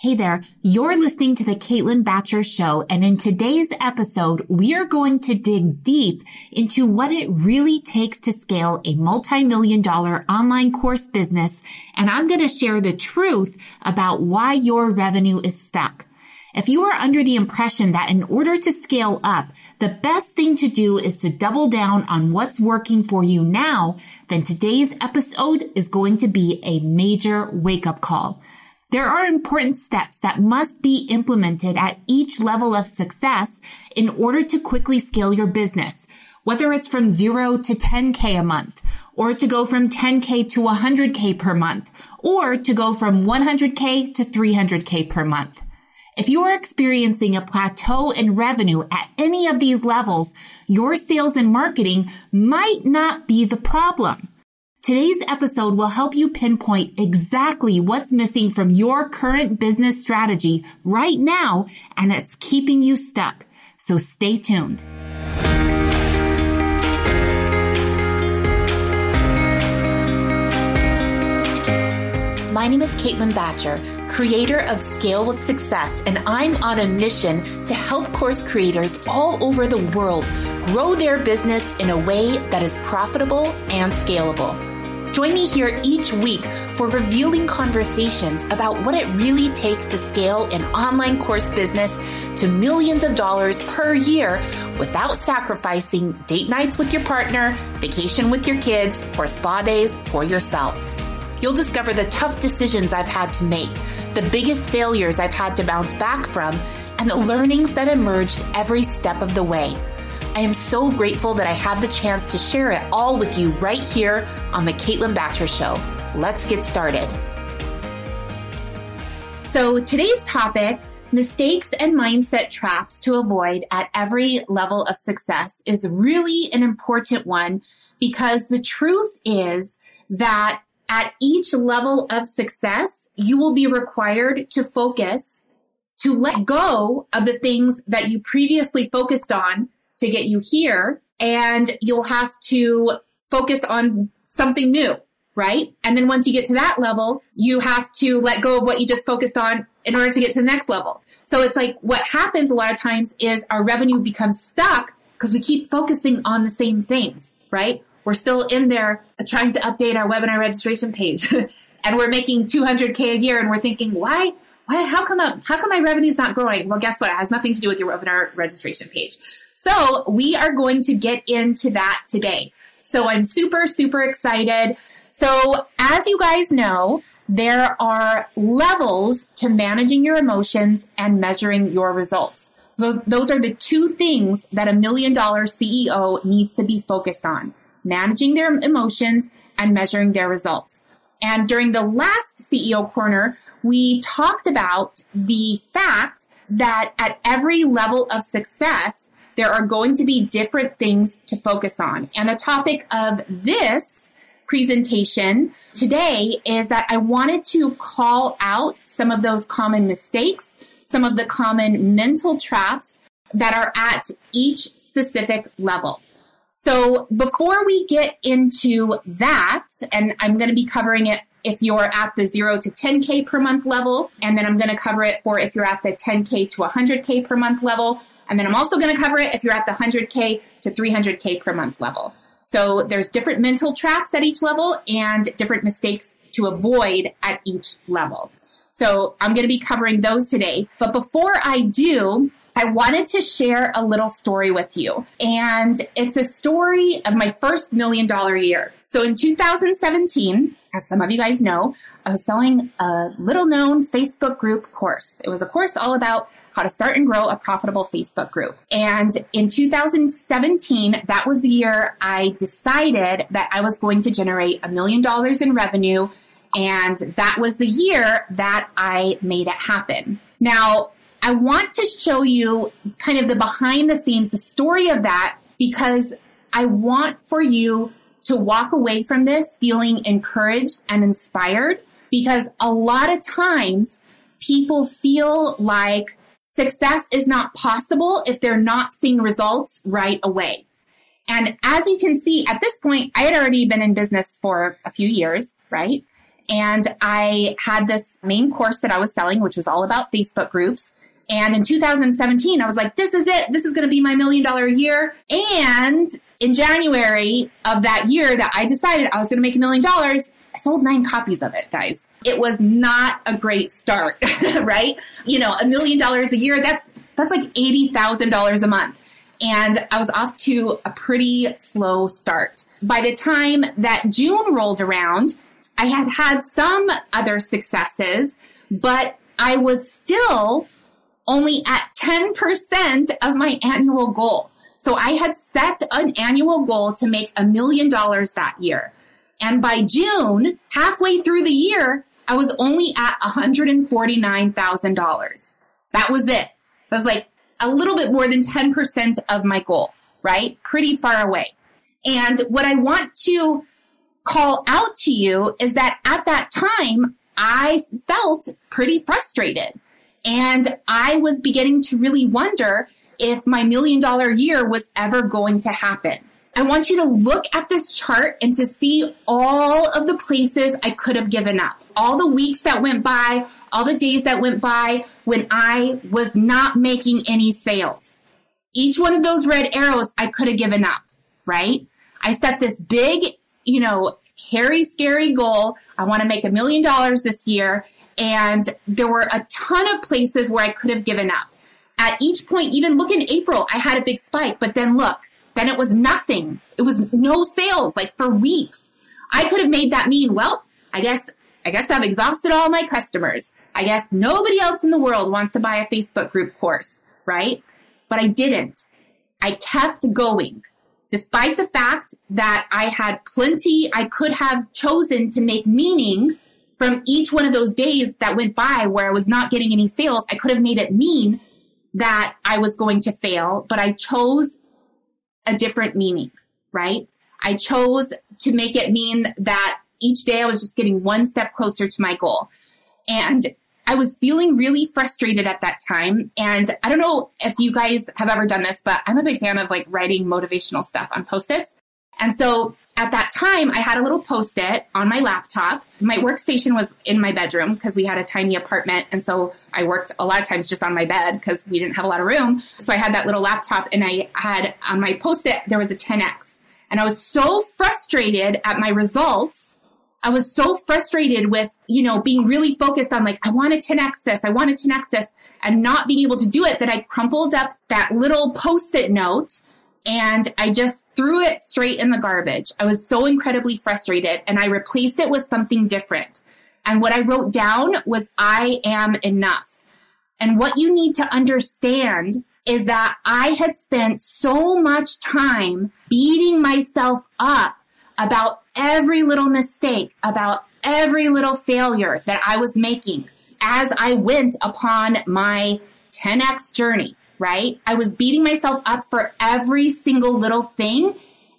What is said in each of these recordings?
Hey there, you're listening to the Caitlin Bacher Show, and in today's episode, we are going to dig deep into what it really takes to scale a multi-million dollar online course business, and I'm going to share the truth about why your revenue is stuck. If you are under the impression that in order to scale up, the best thing to do is to double down on what's working for you now, then today's episode is going to be a major wake up call. There are important steps that must be implemented at each level of success in order to quickly scale your business, whether it's from zero to 10K a month, or to go from 10K to 100K per month, or to go from 100K to 300K per month. If you are experiencing a plateau in revenue at any of these levels, your sales and marketing might not be the problem. Today's episode will help you pinpoint exactly what's missing from your current business strategy right now, and it's keeping you stuck. So stay tuned. My name is Caitlin Bacher, creator of Scale with Success, and I'm on a mission to help course creators all over the world grow their business in a way that is profitable and scalable. Join me here each week for revealing conversations about what it really takes to scale an online course business to millions of dollars per year without sacrificing date nights with your partner, vacation with your kids, or spa days for yourself. You'll discover the tough decisions I've had to make, the biggest failures I've had to bounce back from, and the learnings that emerged every step of the way. I am so grateful that I have the chance to share it all with you right here on the Caitlin Bacher Show. Let's get started. So today's topic, mistakes and mindset traps to avoid at every level of success is really an important one because the truth is that at each level of success, you will be required to focus, to let go of the things that you previously focused on to get you here and you'll have to focus on something new, right? And then once you get to that level, you have to let go of what you just focused on in order to get to the next level. So it's like what happens a lot of times is our revenue becomes stuck because we keep focusing on the same things, right? We're still in there trying to update our webinar registration page and we're making 200k a year and we're thinking, why? Why, how come, how come my revenue's not growing? Well, guess what? It has nothing to do with your webinar registration page. So we are going to get into that today. So I'm super, super excited. So as you guys know, there are levels to managing your emotions and measuring your results. So those are the two things that a million dollar CEO needs to be focused on, managing their emotions and measuring their results. And during the last CEO corner, we talked about the fact that at every level of success, there are going to be different things to focus on. And the topic of this presentation today is that I wanted to call out some of those common mistakes, some of the common mental traps that are at each specific level. So before we get into that, and I'm going to be covering it if you're at the zero to 10K per month level, and then I'm going to cover it for if you're at the 10K to 100K per month level. And then I'm also going to cover it if you're at the 100K to 300K per month level. So there's different mental traps at each level and different mistakes to avoid at each level. So I'm going to be covering those today. But before I do, I wanted to share a little story with you. And it's a story of my first million dollar year. So in 2017, as some of you guys know, I was selling a little known Facebook group course. It was a course all about how to start and grow a profitable Facebook group. And in 2017, that was the year I decided that I was going to generate a million dollars in revenue. And that was the year that I made it happen. Now, I want to show you kind of the behind the scenes, the story of that, because I want for you to walk away from this feeling encouraged and inspired because a lot of times people feel like Success is not possible if they're not seeing results right away. And as you can see, at this point, I had already been in business for a few years, right? And I had this main course that I was selling, which was all about Facebook groups. And in 2017, I was like, this is it. This is going to be my million dollar year. And in January of that year that I decided I was going to make a million dollars, I sold nine copies of it, guys. It was not a great start, right? You know, a million dollars a year, that's, that's like $80,000 a month. And I was off to a pretty slow start. By the time that June rolled around, I had had some other successes, but I was still only at 10% of my annual goal. So I had set an annual goal to make a million dollars that year. And by June, halfway through the year, I was only at $149,000. That was it. That was like a little bit more than 10% of my goal, right? Pretty far away. And what I want to call out to you is that at that time, I felt pretty frustrated. And I was beginning to really wonder if my million dollar year was ever going to happen. I want you to look at this chart and to see all of the places I could have given up. All the weeks that went by, all the days that went by when I was not making any sales. Each one of those red arrows I could have given up, right? I set this big, you know, hairy, scary goal. I want to make a million dollars this year. And there were a ton of places where I could have given up. At each point, even look in April, I had a big spike, but then look, then it was nothing. It was no sales, like for weeks. I could have made that mean, well, I guess, I guess I've exhausted all my customers. I guess nobody else in the world wants to buy a Facebook group course, right? But I didn't. I kept going. Despite the fact that I had plenty, I could have chosen to make meaning from each one of those days that went by where I was not getting any sales, I could have made it mean that I was going to fail, but I chose a different meaning, right? I chose to make it mean that each day I was just getting one step closer to my goal. And I was feeling really frustrated at that time. And I don't know if you guys have ever done this, but I'm a big fan of like writing motivational stuff on post-its. And so at that time, I had a little post it on my laptop. My workstation was in my bedroom because we had a tiny apartment. And so I worked a lot of times just on my bed because we didn't have a lot of room. So I had that little laptop and I had on my post it, there was a 10X. And I was so frustrated at my results. I was so frustrated with, you know, being really focused on like, I want to 10X this, I want to 10X this, and not being able to do it that I crumpled up that little post it note and I just threw it straight in the garbage. I was so incredibly frustrated and I replaced it with something different. And what I wrote down was I am enough. And what you need to understand is that I had spent so much time beating myself up about every little mistake, about every little failure that I was making as I went upon my 10x journey right? I was beating myself up for every single little thing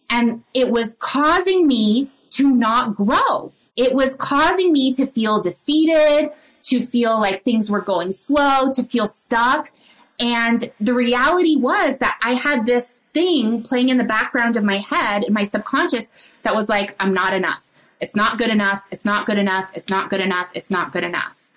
and it was causing me to not grow. It was causing me to feel defeated, to feel like things were going slow, to feel stuck. And the reality was that I had this thing playing in the background of my head, in my subconscious, that was like, I'm not enough. It's not good enough. It's not good enough. It's not good enough. It's not good enough.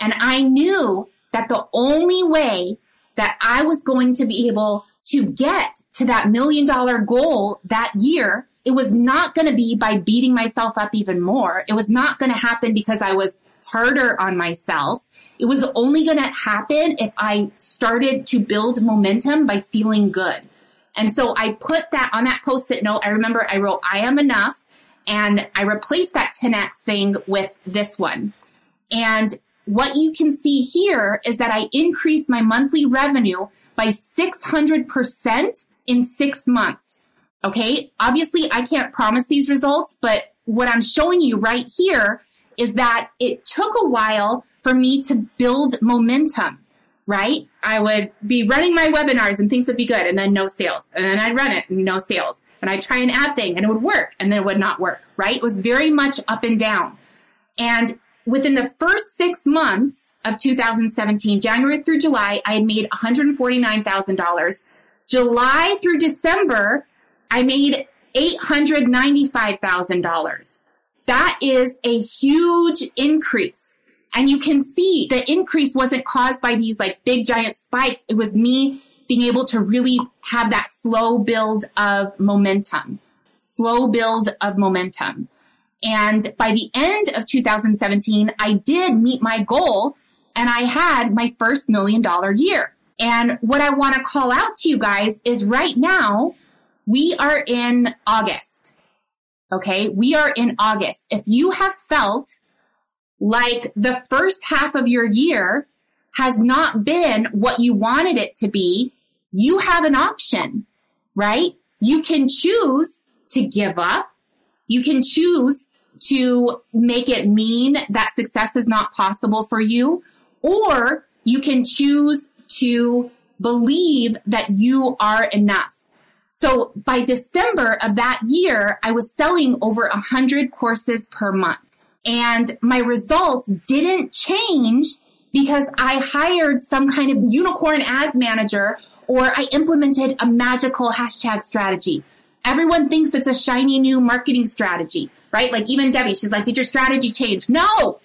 And I knew that the only way that I was going to be able to get to that million dollar goal that year, it was not going to be by beating myself up even more. It was not going to happen because I was harder on myself. It was only going to happen if I started to build momentum by feeling good. And so I put that on that post-it note. I remember I wrote, I am enough. And I replaced that 10X thing with this one. And what you can see here is that I increased my monthly revenue by 600% in six months. Okay. Obviously, I can't promise these results, but what I'm showing you right here is that it took a while for me to build momentum, right? I would be running my webinars and things would be good and then no sales. And then I'd run it and no sales. And I'd try an ad thing and it would work and then it would not work, right? It was very much up and down. And within the first six months of 2017, January through July, I had made $149,000. July through December, I made $895,000. That is a huge increase. And you can see the increase wasn't caused by these like big giant spikes. It was me being able to really have that slow build of momentum, slow build of momentum. And by the end of 2017, I did meet my goal and I had my first million dollar year. And what I want to call out to you guys is right now, we are in August. Okay. We are in August. If you have felt like the first half of your year has not been what you wanted it to be, you have an option, right? You can choose to give up. You can choose to make it mean that success is not possible for you, or you can choose to believe that you are enough. So by December of that year, I was selling over a hundred courses per month and my results didn't change because I hired some kind of unicorn ads manager or I implemented a magical hashtag strategy. Everyone thinks it's a shiny new marketing strategy, right? Like even Debbie, she's like, did your strategy change? No,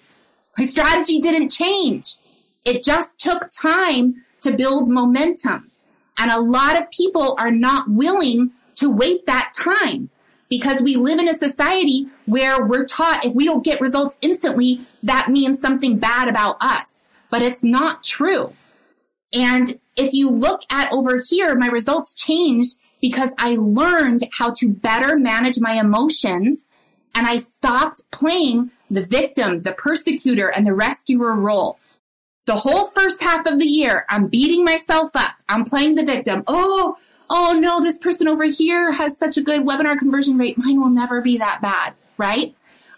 my strategy didn't change. It just took time to build momentum. And a lot of people are not willing to wait that time because we live in a society where we're taught if we don't get results instantly, that means something bad about us. But it's not true. And if you look at over here, my results changed because I learned how to better manage my emotions and I stopped playing the victim, the persecutor, and the rescuer role. The whole first half of the year, I'm beating myself up. I'm playing the victim. Oh, oh no, this person over here has such a good webinar conversion rate. Mine will never be that bad, right?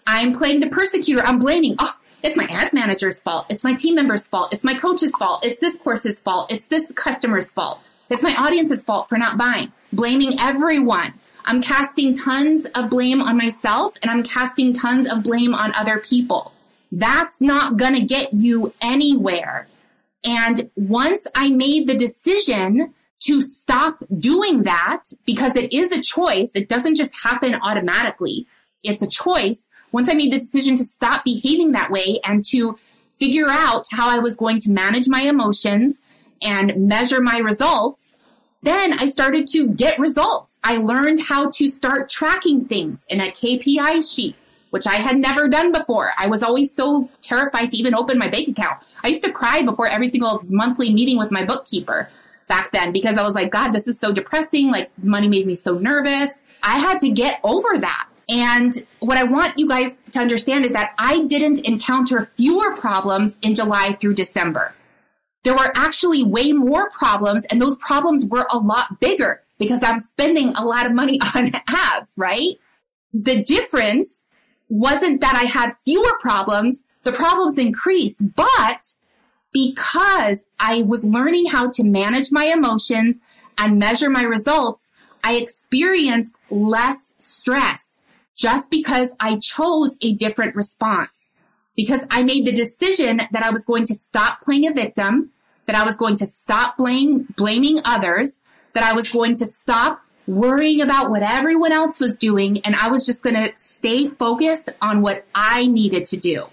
I'm playing the persecutor. I'm blaming. Oh, it's my ads manager's fault. It's my team member's fault. It's my coach's fault. It's this course's fault. It's this customer's fault. It's my audience's fault for not buying. Blaming everyone. I'm casting tons of blame on myself and I'm casting tons of blame on other people. That's not going to get you anywhere. And once I made the decision to stop doing that because it is a choice, it doesn't just happen automatically. It's a choice. Once I made the decision to stop behaving that way and to figure out how I was going to manage my emotions and measure my results, then I started to get results. I learned how to start tracking things in a KPI sheet, which I had never done before. I was always so terrified to even open my bank account. I used to cry before every single monthly meeting with my bookkeeper back then because I was like, God, this is so depressing. Like money made me so nervous. I had to get over that. And what I want you guys to understand is that I didn't encounter fewer problems in July through December there were actually way more problems and those problems were a lot bigger because I'm spending a lot of money on ads, right? The difference wasn't that I had fewer problems. The problems increased, but because I was learning how to manage my emotions and measure my results, I experienced less stress just because I chose a different response. Because I made the decision that I was going to stop playing a victim that I was going to stop blame, blaming others, that I was going to stop worrying about what everyone else was doing, and I was just going to stay focused on what I needed to do.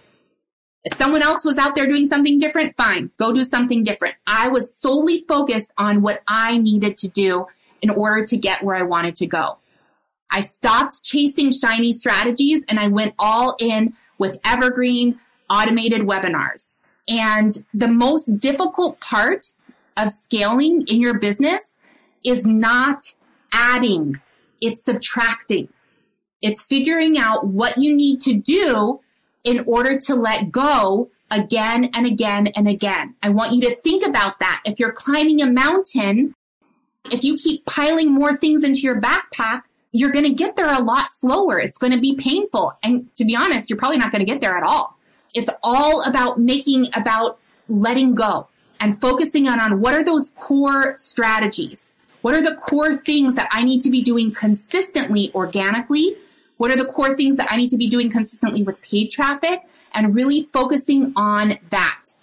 If someone else was out there doing something different, fine, go do something different. I was solely focused on what I needed to do in order to get where I wanted to go. I stopped chasing shiny strategies and I went all in with evergreen automated webinars. And the most difficult part of scaling in your business is not adding, it's subtracting. It's figuring out what you need to do in order to let go again and again and again. I want you to think about that. If you're climbing a mountain, if you keep piling more things into your backpack, you're going to get there a lot slower. It's going to be painful. And to be honest, you're probably not going to get there at all. It's all about making, about letting go and focusing on, on what are those core strategies? What are the core things that I need to be doing consistently organically? What are the core things that I need to be doing consistently with paid traffic and really focusing on that?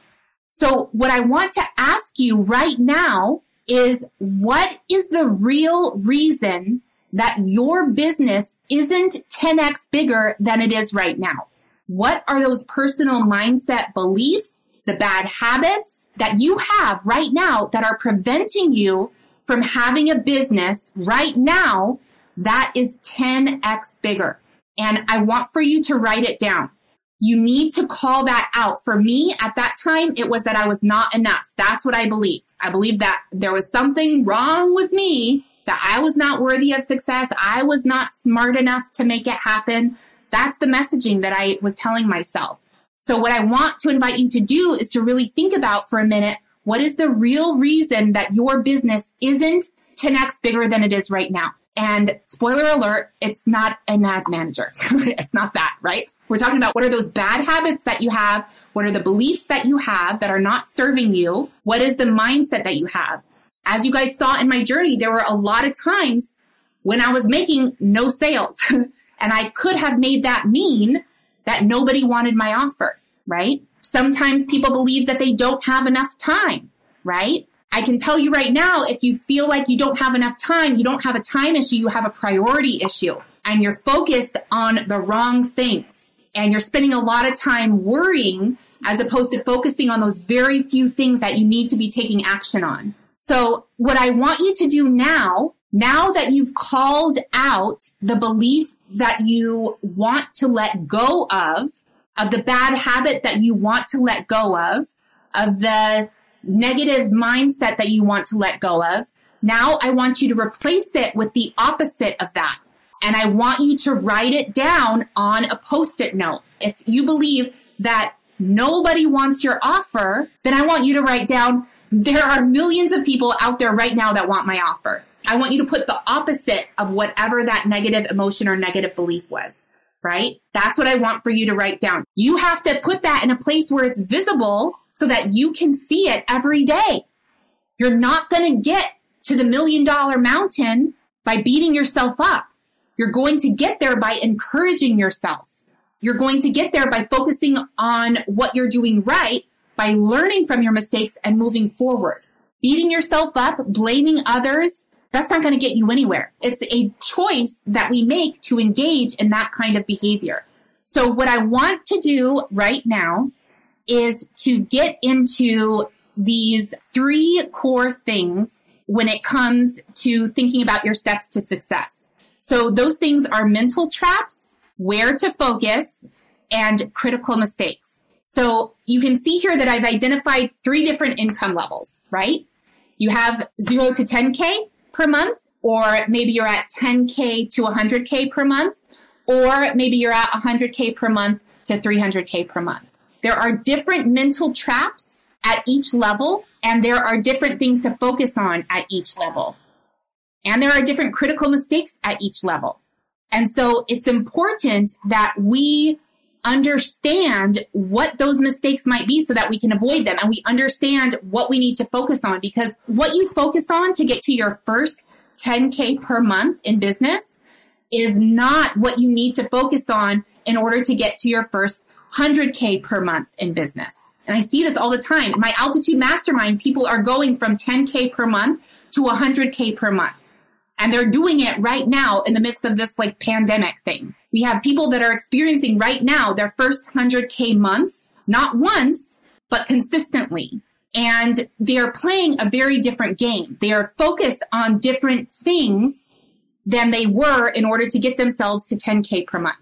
So what I want to ask you right now is what is the real reason that your business isn't 10x bigger than it is right now? What are those personal mindset beliefs, the bad habits that you have right now that are preventing you from having a business right now that is 10x bigger? And I want for you to write it down. You need to call that out. For me at that time, it was that I was not enough. That's what I believed. I believed that there was something wrong with me, that I was not worthy of success. I was not smart enough to make it happen. That's the messaging that I was telling myself. So what I want to invite you to do is to really think about for a minute, what is the real reason that your business isn't 10x bigger than it is right now? And spoiler alert, it's not an ads manager. it's not that, right? We're talking about what are those bad habits that you have? What are the beliefs that you have that are not serving you? What is the mindset that you have? As you guys saw in my journey, there were a lot of times when I was making no sales and I could have made that mean that nobody wanted my offer, right? Sometimes people believe that they don't have enough time, right? I can tell you right now, if you feel like you don't have enough time, you don't have a time issue, you have a priority issue and you're focused on the wrong things and you're spending a lot of time worrying as opposed to focusing on those very few things that you need to be taking action on. So what I want you to do now, now that you've called out the belief that you want to let go of, of the bad habit that you want to let go of, of the negative mindset that you want to let go of. Now I want you to replace it with the opposite of that. And I want you to write it down on a post-it note. If you believe that nobody wants your offer, then I want you to write down, there are millions of people out there right now that want my offer. I want you to put the opposite of whatever that negative emotion or negative belief was, right? That's what I want for you to write down. You have to put that in a place where it's visible so that you can see it every day. You're not going to get to the million dollar mountain by beating yourself up. You're going to get there by encouraging yourself. You're going to get there by focusing on what you're doing right, by learning from your mistakes and moving forward. Beating yourself up, blaming others, that's not going to get you anywhere. It's a choice that we make to engage in that kind of behavior. So what I want to do right now is to get into these three core things when it comes to thinking about your steps to success. So those things are mental traps, where to focus, and critical mistakes. So you can see here that I've identified three different income levels, right? You have zero to 10K per month, or maybe you're at 10K to 100K per month, or maybe you're at 100K per month to 300K per month. There are different mental traps at each level, and there are different things to focus on at each level. And there are different critical mistakes at each level. And so it's important that we understand what those mistakes might be so that we can avoid them and we understand what we need to focus on because what you focus on to get to your first 10K per month in business is not what you need to focus on in order to get to your first 100K per month in business. And I see this all the time. My altitude mastermind, people are going from 10K per month to 100K per month. And they're doing it right now in the midst of this like pandemic thing. We have people that are experiencing right now their first 100K months, not once, but consistently. And they are playing a very different game. They are focused on different things than they were in order to get themselves to 10K per month.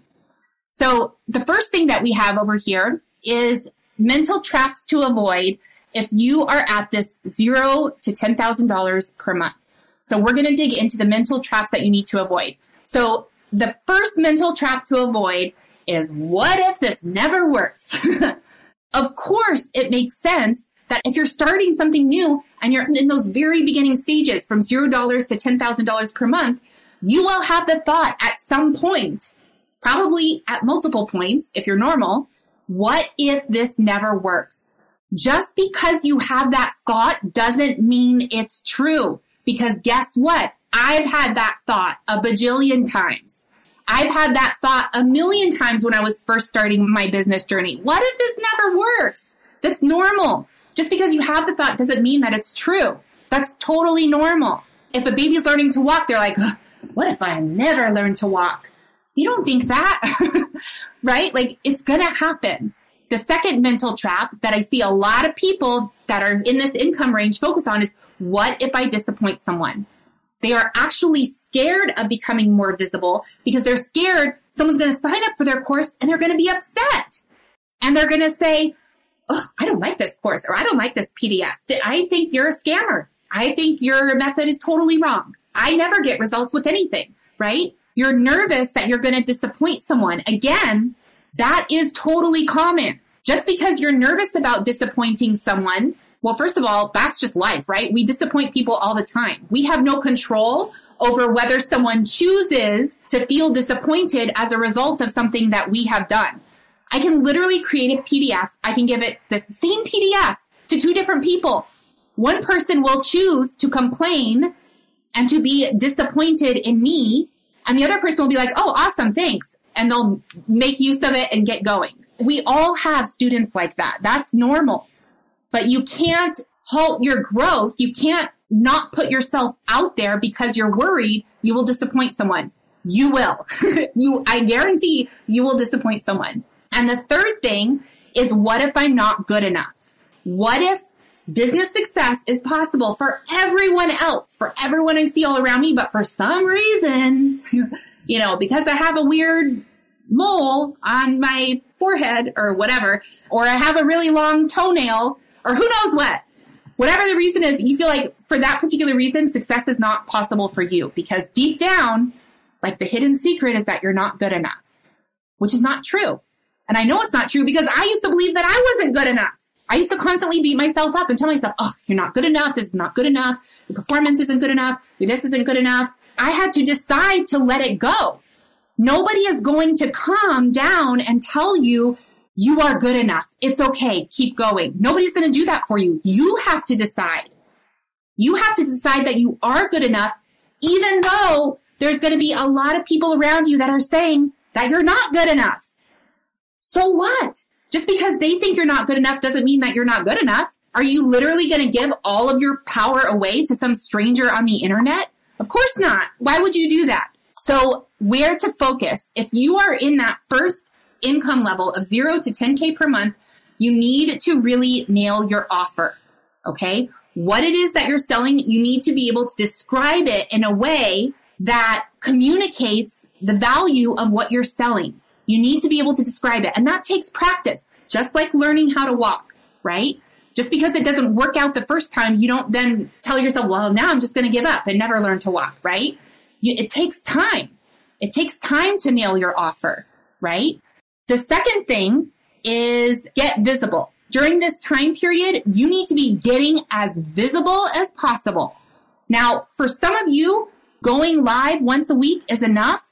So the first thing that we have over here is mental traps to avoid if you are at this zero to $10,000 per month. So we're going to dig into the mental traps that you need to avoid. So the first mental trap to avoid is what if this never works? of course, it makes sense that if you're starting something new and you're in those very beginning stages from $0 to $10,000 per month, you will have the thought at some point probably at multiple points if you're normal. What if this never works? Just because you have that thought doesn't mean it's true. Because guess what? I've had that thought a bajillion times. I've had that thought a million times when I was first starting my business journey. What if this never works? That's normal. Just because you have the thought doesn't mean that it's true. That's totally normal. If a baby's learning to walk, they're like, what if I never learn to walk? You don't think that, right? Like it's going to happen. The second mental trap that I see a lot of people that are in this income range focus on is what if I disappoint someone? They are actually scared of becoming more visible because they're scared someone's going to sign up for their course and they're going to be upset. And they're going to say, oh, I don't like this course or I don't like this PDF. I think you're a scammer. I think your method is totally wrong. I never get results with anything, right? You're nervous that you're going to disappoint someone. Again, that is totally common. Just because you're nervous about disappointing someone, well, first of all, that's just life, right? We disappoint people all the time. We have no control over whether someone chooses to feel disappointed as a result of something that we have done. I can literally create a PDF. I can give it the same PDF to two different people. One person will choose to complain and to be disappointed in me. And the other person will be like, Oh, awesome. Thanks. And they'll make use of it and get going. We all have students like that. That's normal, but you can't halt your growth. You can't not put yourself out there because you're worried you will disappoint someone. You will. you, I guarantee you will disappoint someone. And the third thing is what if I'm not good enough? What if business success is possible for everyone else, for everyone I see all around me, but for some reason, you know, because I have a weird mole on my forehead or whatever, or I have a really long toenail or who knows what. Whatever the reason is, you feel like for that particular reason, success is not possible for you because deep down, like the hidden secret is that you're not good enough, which is not true. And I know it's not true because I used to believe that I wasn't good enough. I used to constantly beat myself up and tell myself, oh, you're not good enough. This is not good enough. Your performance isn't good enough. This isn't good enough. I had to decide to let it go. Nobody is going to come down and tell you you are good enough. It's okay. Keep going. Nobody's going to do that for you. You have to decide. You have to decide that you are good enough, even though there's going to be a lot of people around you that are saying that you're not good enough. So what? Just because they think you're not good enough doesn't mean that you're not good enough. Are you literally going to give all of your power away to some stranger on the internet? Of course not. Why would you do that? So where to focus? If you are in that first income level of zero to 10K per month, you need to really nail your offer. Okay. What it is that you're selling, you need to be able to describe it in a way that communicates the value of what you're selling. You need to be able to describe it. And that takes practice, just like learning how to walk, right? Just because it doesn't work out the first time, you don't then tell yourself, well, now I'm just going to give up and never learn to walk, right? You, it takes time. It takes time to nail your offer, right? The second thing is get visible. During this time period, you need to be getting as visible as possible. Now, for some of you, going live once a week is enough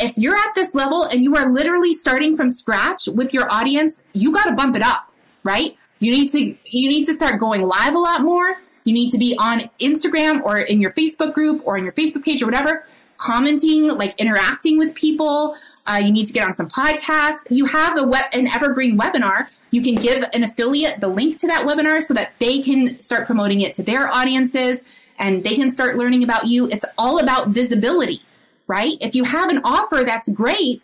if you're at this level and you are literally starting from scratch with your audience, you got to bump it up, right? You need to, you need to start going live a lot more. You need to be on Instagram or in your Facebook group or in your Facebook page or whatever, commenting, like interacting with people. Uh, you need to get on some podcasts. You have a web, an evergreen webinar. You can give an affiliate the link to that webinar so that they can start promoting it to their audiences and they can start learning about you. It's all about visibility right? If you have an offer, that's great.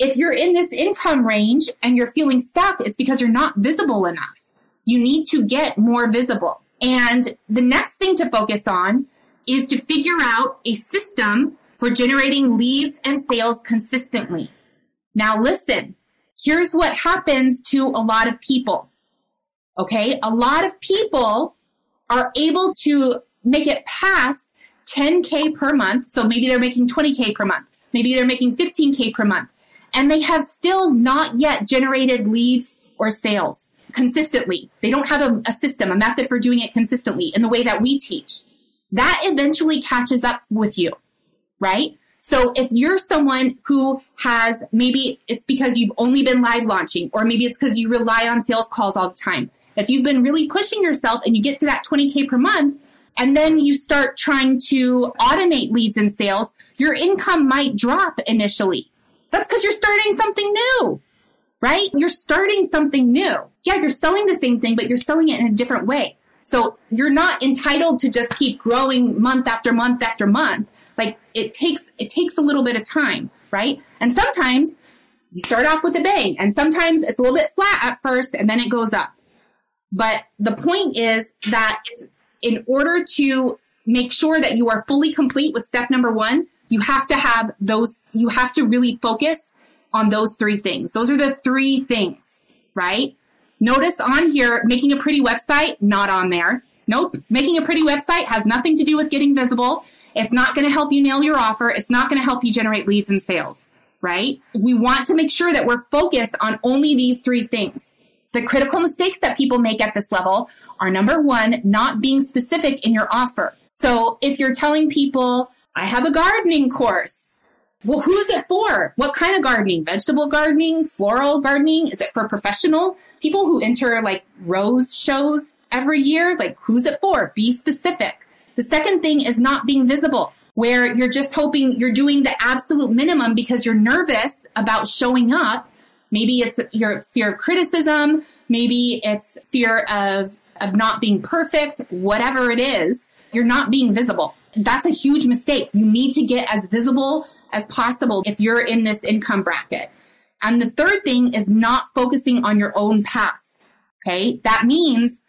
If you're in this income range and you're feeling stuck, it's because you're not visible enough. You need to get more visible. And the next thing to focus on is to figure out a system for generating leads and sales consistently. Now listen, here's what happens to a lot of people. Okay. A lot of people are able to make it past 10K per month. So maybe they're making 20K per month. Maybe they're making 15K per month. And they have still not yet generated leads or sales consistently. They don't have a, a system, a method for doing it consistently in the way that we teach. That eventually catches up with you, right? So if you're someone who has maybe it's because you've only been live launching, or maybe it's because you rely on sales calls all the time. If you've been really pushing yourself and you get to that 20K per month, and then you start trying to automate leads and sales, your income might drop initially. That's because you're starting something new, right? You're starting something new. Yeah, you're selling the same thing, but you're selling it in a different way. So you're not entitled to just keep growing month after month after month. Like it takes, it takes a little bit of time, right? And sometimes you start off with a bang and sometimes it's a little bit flat at first and then it goes up. But the point is that it's in order to make sure that you are fully complete with step number one, you have to have those, you have to really focus on those three things. Those are the three things, right? Notice on here, making a pretty website, not on there. Nope. Making a pretty website has nothing to do with getting visible. It's not going to help you nail your offer. It's not going to help you generate leads and sales, right? We want to make sure that we're focused on only these three things. The critical mistakes that people make at this level are number one, not being specific in your offer. So if you're telling people, I have a gardening course, well, who's it for? What kind of gardening? Vegetable gardening? Floral gardening? Is it for professional people who enter like rose shows every year? Like, who's it for? Be specific. The second thing is not being visible, where you're just hoping you're doing the absolute minimum because you're nervous about showing up. Maybe it's your fear of criticism. Maybe it's fear of, of not being perfect, whatever it is. You're not being visible. That's a huge mistake. You need to get as visible as possible if you're in this income bracket. And the third thing is not focusing on your own path. Okay. That means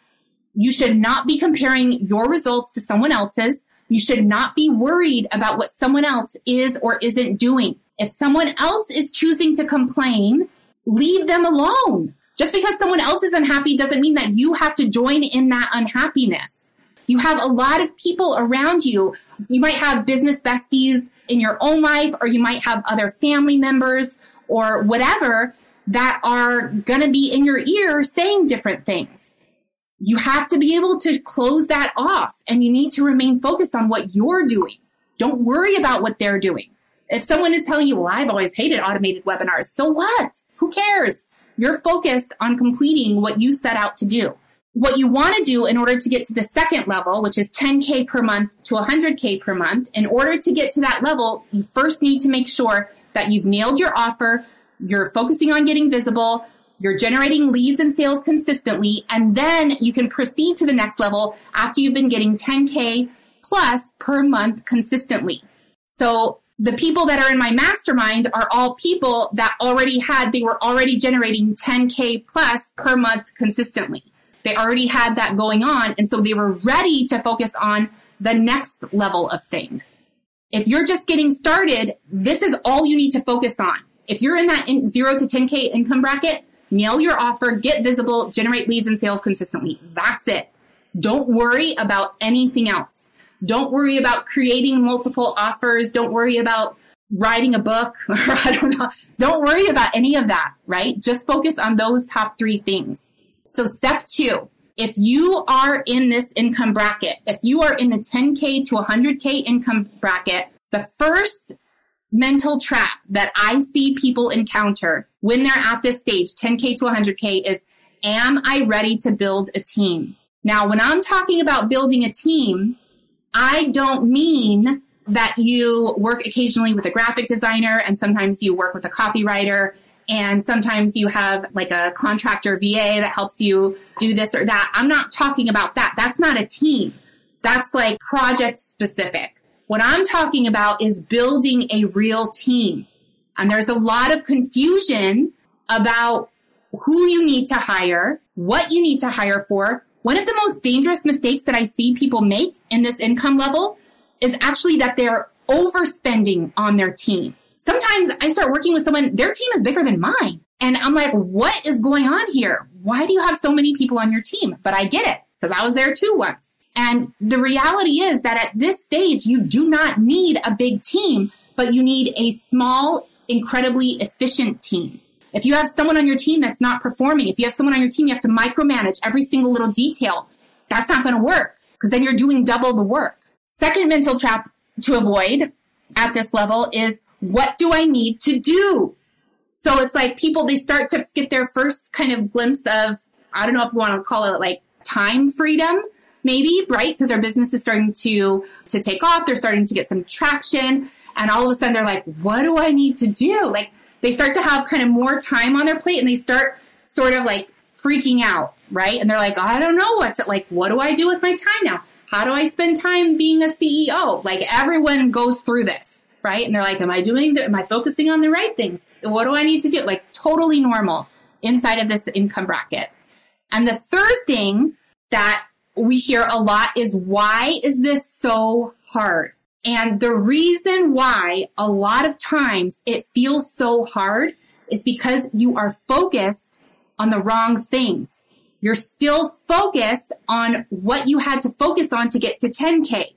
you should not be comparing your results to someone else's. You should not be worried about what someone else is or isn't doing. If someone else is choosing to complain, leave them alone. Just because someone else is unhappy doesn't mean that you have to join in that unhappiness. You have a lot of people around you. You might have business besties in your own life, or you might have other family members or whatever that are going to be in your ear saying different things. You have to be able to close that off and you need to remain focused on what you're doing. Don't worry about what they're doing. If someone is telling you, well, I've always hated automated webinars, so what? Who cares? You're focused on completing what you set out to do what you want to do in order to get to the second level, which is 10K per month to 100K per month, in order to get to that level, you first need to make sure that you've nailed your offer, you're focusing on getting visible, you're generating leads and sales consistently, and then you can proceed to the next level after you've been getting 10K plus per month consistently. So the people that are in my mastermind are all people that already had, they were already generating 10K plus per month consistently. They already had that going on. And so they were ready to focus on the next level of thing. If you're just getting started, this is all you need to focus on. If you're in that in zero to 10K income bracket, nail your offer, get visible, generate leads and sales consistently. That's it. Don't worry about anything else. Don't worry about creating multiple offers. Don't worry about writing a book or I don't know. Don't worry about any of that, right? Just focus on those top three things. So step two, if you are in this income bracket, if you are in the 10K to 100K income bracket, the first mental trap that I see people encounter when they're at this stage, 10K to 100K is, am I ready to build a team? Now, when I'm talking about building a team, I don't mean that you work occasionally with a graphic designer and sometimes you work with a copywriter and sometimes you have like a contractor VA that helps you do this or that. I'm not talking about that. That's not a team. That's like project specific. What I'm talking about is building a real team. And there's a lot of confusion about who you need to hire, what you need to hire for. One of the most dangerous mistakes that I see people make in this income level is actually that they're overspending on their team sometimes I start working with someone, their team is bigger than mine. And I'm like, what is going on here? Why do you have so many people on your team? But I get it because I was there too once. And the reality is that at this stage, you do not need a big team, but you need a small, incredibly efficient team. If you have someone on your team that's not performing, if you have someone on your team, you have to micromanage every single little detail. That's not going to work because then you're doing double the work. Second mental trap to avoid at this level is what do I need to do? So it's like people, they start to get their first kind of glimpse of, I don't know if you want to call it like time freedom, maybe, right? Because their business is starting to, to take off. They're starting to get some traction. And all of a sudden they're like, what do I need to do? Like they start to have kind of more time on their plate and they start sort of like freaking out, right? And they're like, I don't know what to, like, what do I do with my time now? how do I spend time being a CEO? Like everyone goes through this, right? And they're like, am I doing, the, am I focusing on the right things? What do I need to do? Like totally normal inside of this income bracket. And the third thing that we hear a lot is why is this so hard? And the reason why a lot of times it feels so hard is because you are focused on the wrong things. You're still focused on what you had to focus on to get to 10K.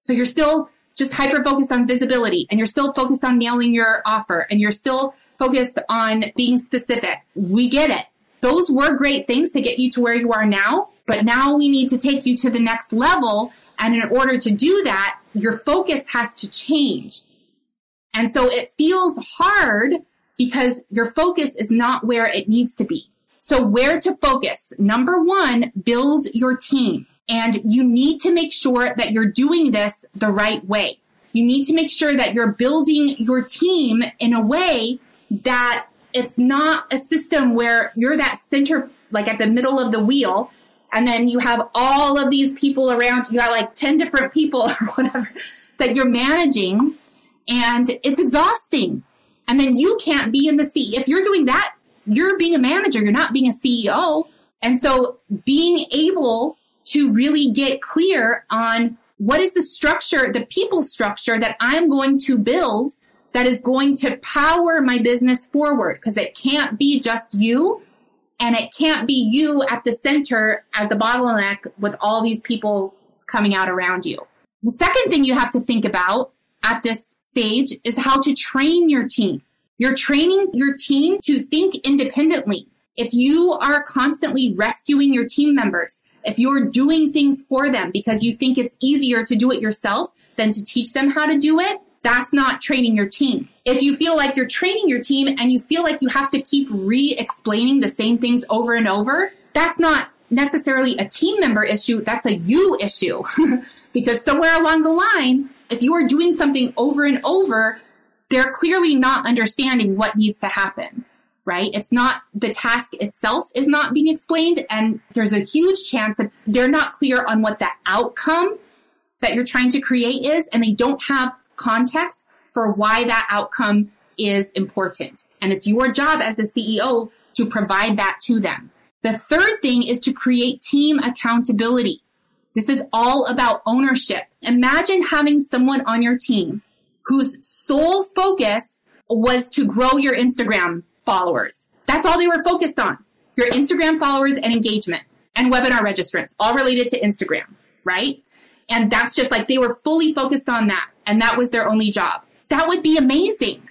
So you're still just hyper focused on visibility and you're still focused on nailing your offer and you're still focused on being specific. We get it. Those were great things to get you to where you are now, but now we need to take you to the next level. And in order to do that, your focus has to change. And so it feels hard because your focus is not where it needs to be. So where to focus? Number one, build your team. And you need to make sure that you're doing this the right way. You need to make sure that you're building your team in a way that it's not a system where you're that center, like at the middle of the wheel, and then you have all of these people around. You got like 10 different people or whatever that you're managing, and it's exhausting. And then you can't be in the seat. If you're doing that, you're being a manager, you're not being a CEO. And so being able to really get clear on what is the structure, the people structure that I'm going to build that is going to power my business forward because it can't be just you and it can't be you at the center as the bottleneck with all these people coming out around you. The second thing you have to think about at this stage is how to train your team. You're training your team to think independently. If you are constantly rescuing your team members, if you're doing things for them because you think it's easier to do it yourself than to teach them how to do it, that's not training your team. If you feel like you're training your team and you feel like you have to keep re explaining the same things over and over, that's not necessarily a team member issue. That's a you issue. because somewhere along the line, if you are doing something over and over, they're clearly not understanding what needs to happen, right? It's not the task itself is not being explained. And there's a huge chance that they're not clear on what the outcome that you're trying to create is. And they don't have context for why that outcome is important. And it's your job as the CEO to provide that to them. The third thing is to create team accountability. This is all about ownership. Imagine having someone on your team whose sole focus was to grow your Instagram followers. That's all they were focused on. Your Instagram followers and engagement and webinar registrants, all related to Instagram, right? And that's just like they were fully focused on that. And that was their only job. That would be amazing.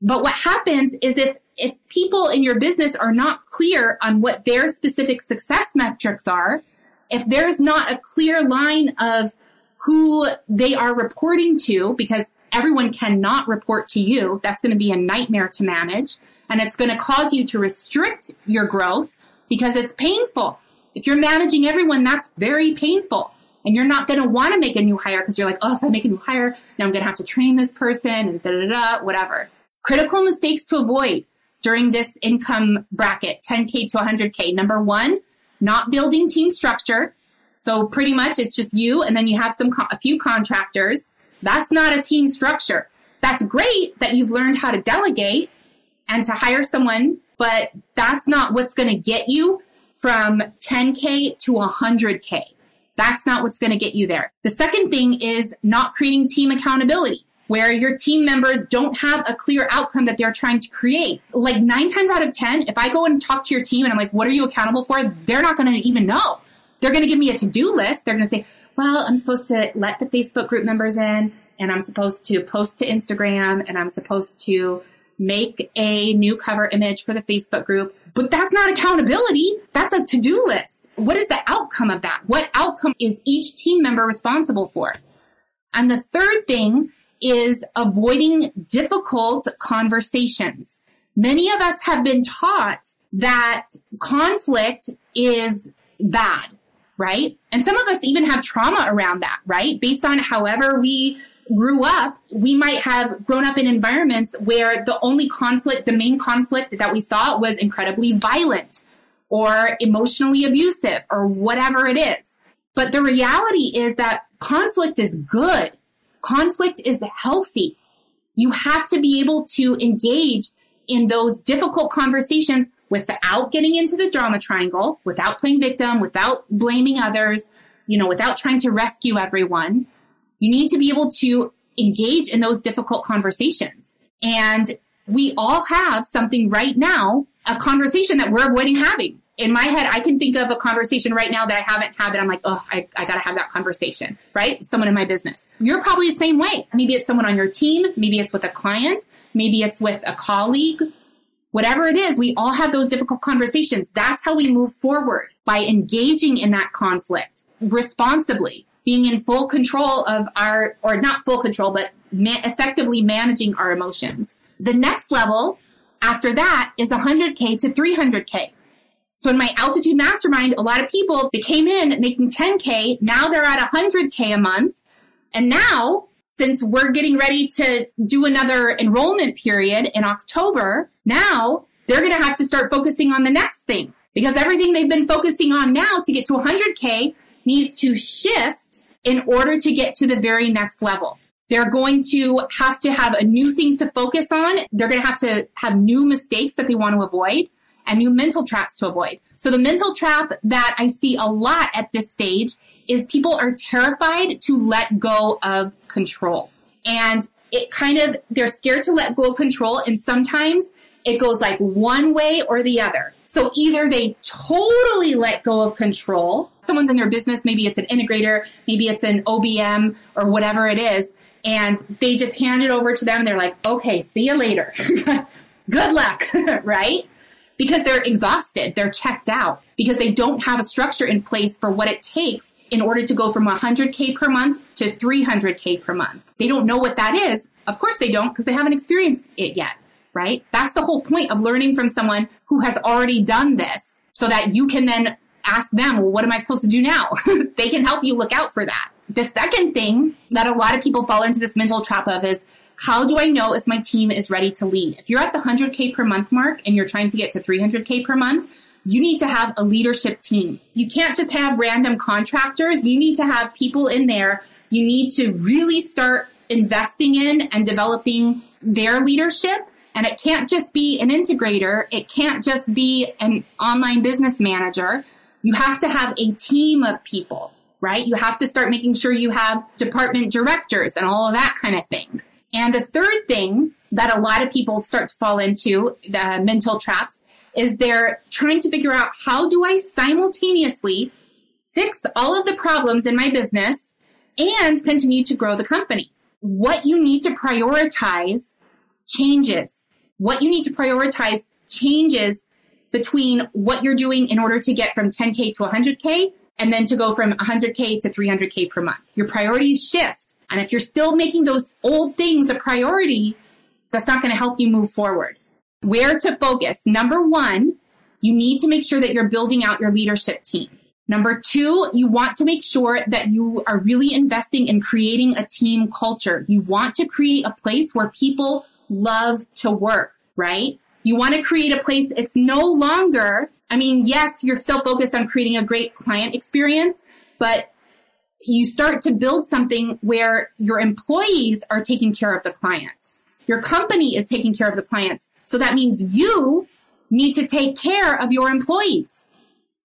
But what happens is if, if people in your business are not clear on what their specific success metrics are, if there's not a clear line of who they are reporting to, because everyone cannot report to you, that's going to be a nightmare to manage. And it's going to cause you to restrict your growth because it's painful. If you're managing everyone, that's very painful. And you're not going to want to make a new hire because you're like, oh, if I make a new hire, now I'm going to have to train this person and da da da, whatever. Critical mistakes to avoid during this income bracket, 10K to 100K. Number one, not building team structure. So pretty much it's just you and then you have some, a few contractors. That's not a team structure. That's great that you've learned how to delegate and to hire someone, but that's not what's going to get you from 10K to 100K. That's not what's going to get you there. The second thing is not creating team accountability where your team members don't have a clear outcome that they're trying to create. Like nine times out of 10, if I go and talk to your team and I'm like, what are you accountable for? They're not going to even know. They're going to give me a to-do list. They're going to say, well, I'm supposed to let the Facebook group members in and I'm supposed to post to Instagram and I'm supposed to make a new cover image for the Facebook group. But that's not accountability. That's a to-do list what is the outcome of that? What outcome is each team member responsible for? And the third thing is avoiding difficult conversations. Many of us have been taught that conflict is bad, right? And some of us even have trauma around that, right? Based on however we grew up, we might have grown up in environments where the only conflict, the main conflict that we saw was incredibly violent or emotionally abusive or whatever it is. But the reality is that conflict is good. Conflict is healthy. You have to be able to engage in those difficult conversations without getting into the drama triangle, without playing victim, without blaming others, you know, without trying to rescue everyone. You need to be able to engage in those difficult conversations. And we all have something right now, a conversation that we're avoiding having. In my head, I can think of a conversation right now that I haven't had that I'm like, oh, I, I gotta have that conversation, right? Someone in my business. You're probably the same way. Maybe it's someone on your team. Maybe it's with a client. Maybe it's with a colleague. Whatever it is, we all have those difficult conversations. That's how we move forward by engaging in that conflict responsibly, being in full control of our, or not full control, but ma- effectively managing our emotions. The next level after that is 100K to 300K. So in my altitude mastermind, a lot of people, they came in making 10K. Now they're at 100K a month. And now, since we're getting ready to do another enrollment period in October, now they're going to have to start focusing on the next thing because everything they've been focusing on now to get to 100K needs to shift in order to get to the very next level. They're going to have to have new things to focus on. They're going to have to have new mistakes that they want to avoid and new mental traps to avoid. So the mental trap that I see a lot at this stage is people are terrified to let go of control. And it kind of, they're scared to let go of control. And sometimes it goes like one way or the other. So either they totally let go of control. Someone's in their business. Maybe it's an integrator. Maybe it's an OBM or whatever it is. And they just hand it over to them. And they're like, okay, see you later. Good luck. right? Because they're exhausted. They're checked out because they don't have a structure in place for what it takes in order to go from 100K per month to 300K per month. They don't know what that is. Of course they don't because they haven't experienced it yet right? That's the whole point of learning from someone who has already done this so that you can then ask them, well, what am I supposed to do now? they can help you look out for that. The second thing that a lot of people fall into this mental trap of is, how do I know if my team is ready to lead? If you're at the 100K per month mark and you're trying to get to 300K per month, you need to have a leadership team. You can't just have random contractors. You need to have people in there. You need to really start investing in and developing their leadership and it can't just be an integrator. It can't just be an online business manager. You have to have a team of people, right? You have to start making sure you have department directors and all of that kind of thing. And the third thing that a lot of people start to fall into, the mental traps, is they're trying to figure out how do I simultaneously fix all of the problems in my business and continue to grow the company. What you need to prioritize changes what you need to prioritize changes between what you're doing in order to get from 10K to 100K and then to go from 100K to 300K per month. Your priorities shift. And if you're still making those old things a priority, that's not going to help you move forward. Where to focus? Number one, you need to make sure that you're building out your leadership team. Number two, you want to make sure that you are really investing in creating a team culture. You want to create a place where people love to work, right? You want to create a place, it's no longer, I mean, yes, you're still focused on creating a great client experience, but you start to build something where your employees are taking care of the clients. Your company is taking care of the clients. So that means you need to take care of your employees.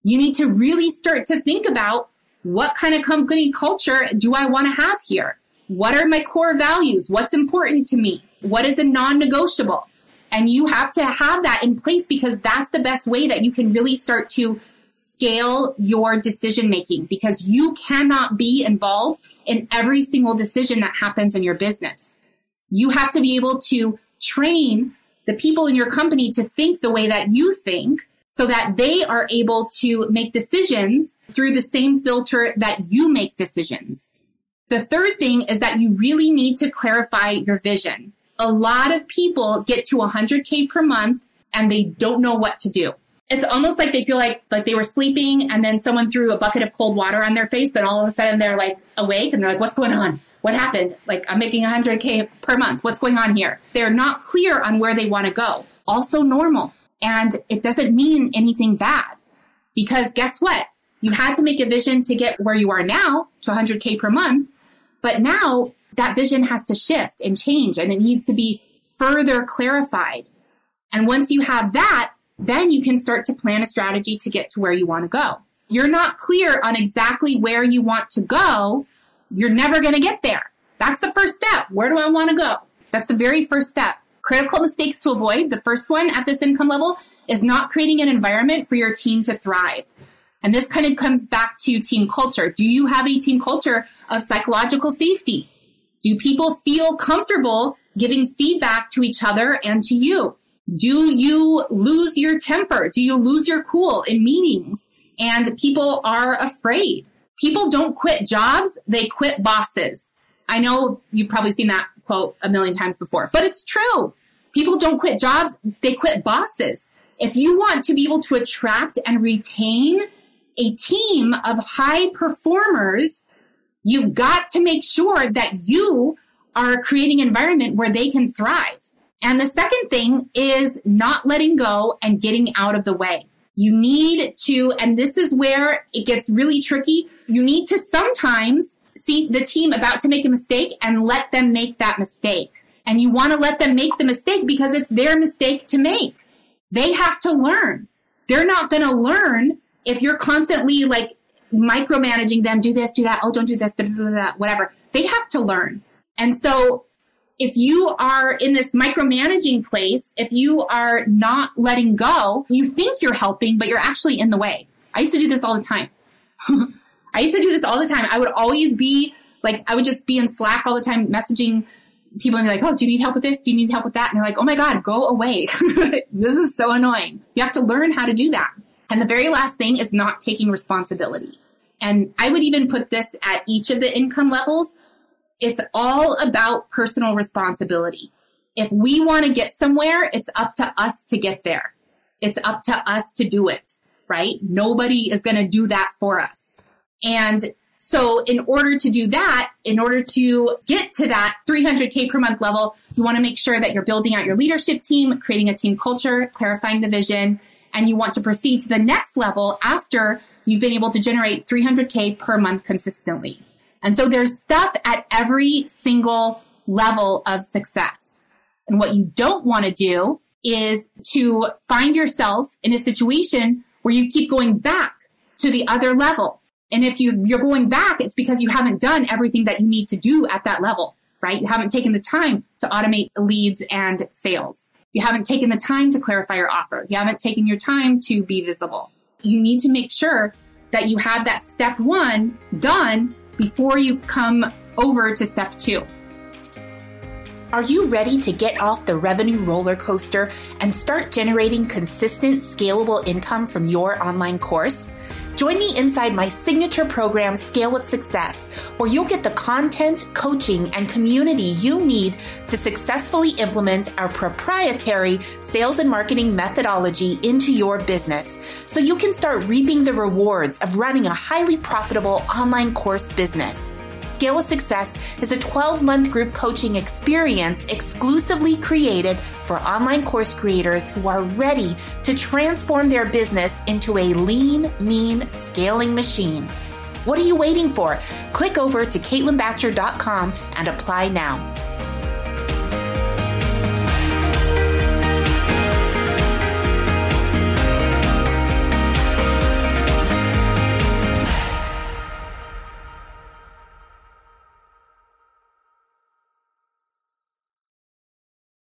You need to really start to think about what kind of company culture do I want to have here? What are my core values? What's important to me? What is a non negotiable? And you have to have that in place because that's the best way that you can really start to scale your decision making because you cannot be involved in every single decision that happens in your business. You have to be able to train the people in your company to think the way that you think so that they are able to make decisions through the same filter that you make decisions. The third thing is that you really need to clarify your vision a lot of people get to 100K per month and they don't know what to do. It's almost like they feel like, like they were sleeping and then someone threw a bucket of cold water on their face and all of a sudden they're like awake and they're like, what's going on? What happened? Like, I'm making 100K per month. What's going on here? They're not clear on where they want to go. Also normal. And it doesn't mean anything bad because guess what? You had to make a vision to get where you are now to 100K per month. But now that vision has to shift and change and it needs to be further clarified. And once you have that, then you can start to plan a strategy to get to where you want to go. You're not clear on exactly where you want to go. You're never going to get there. That's the first step. Where do I want to go? That's the very first step. Critical mistakes to avoid. The first one at this income level is not creating an environment for your team to thrive. And this kind of comes back to team culture. Do you have a team culture of psychological safety? Do people feel comfortable giving feedback to each other and to you? Do you lose your temper? Do you lose your cool in meetings? And people are afraid. People don't quit jobs, they quit bosses. I know you've probably seen that quote a million times before, but it's true. People don't quit jobs, they quit bosses. If you want to be able to attract and retain a team of high performers, you've got to make sure that you are creating an environment where they can thrive. And the second thing is not letting go and getting out of the way. You need to, and this is where it gets really tricky. You need to sometimes see the team about to make a mistake and let them make that mistake. And you want to let them make the mistake because it's their mistake to make. They have to learn. They're not going to learn if you're constantly like micromanaging them, do this, do that, oh, don't do this, whatever. They have to learn. And so if you are in this micromanaging place, if you are not letting go, you think you're helping, but you're actually in the way. I used to do this all the time. I used to do this all the time. I would always be like, I would just be in Slack all the time messaging people and be like, oh, do you need help with this? Do you need help with that? And they're like, oh my God, go away. this is so annoying. You have to learn how to do that. And the very last thing is not taking responsibility. And I would even put this at each of the income levels. It's all about personal responsibility. If we want to get somewhere, it's up to us to get there. It's up to us to do it, right? Nobody is going to do that for us. And so in order to do that, in order to get to that 300K per month level, you want to make sure that you're building out your leadership team, creating a team culture, clarifying the vision, and you want to proceed to the next level after you've been able to generate 300K per month consistently. And so there's stuff at every single level of success. And what you don't want to do is to find yourself in a situation where you keep going back to the other level. And if you, you're going back, it's because you haven't done everything that you need to do at that level, right? You haven't taken the time to automate leads and sales. You haven't taken the time to clarify your offer. You haven't taken your time to be visible. You need to make sure that you have that step one done before you come over to step two. Are you ready to get off the revenue roller coaster and start generating consistent, scalable income from your online course? Join me inside my signature program, Scale with Success, where you'll get the content, coaching, and community you need to successfully implement our proprietary sales and marketing methodology into your business so you can start reaping the rewards of running a highly profitable online course business. Scale with Success is a 12 month group coaching experience exclusively created for online course creators who are ready to transform their business into a lean, mean scaling machine. What are you waiting for? Click over to CaitlinBacher.com and apply now.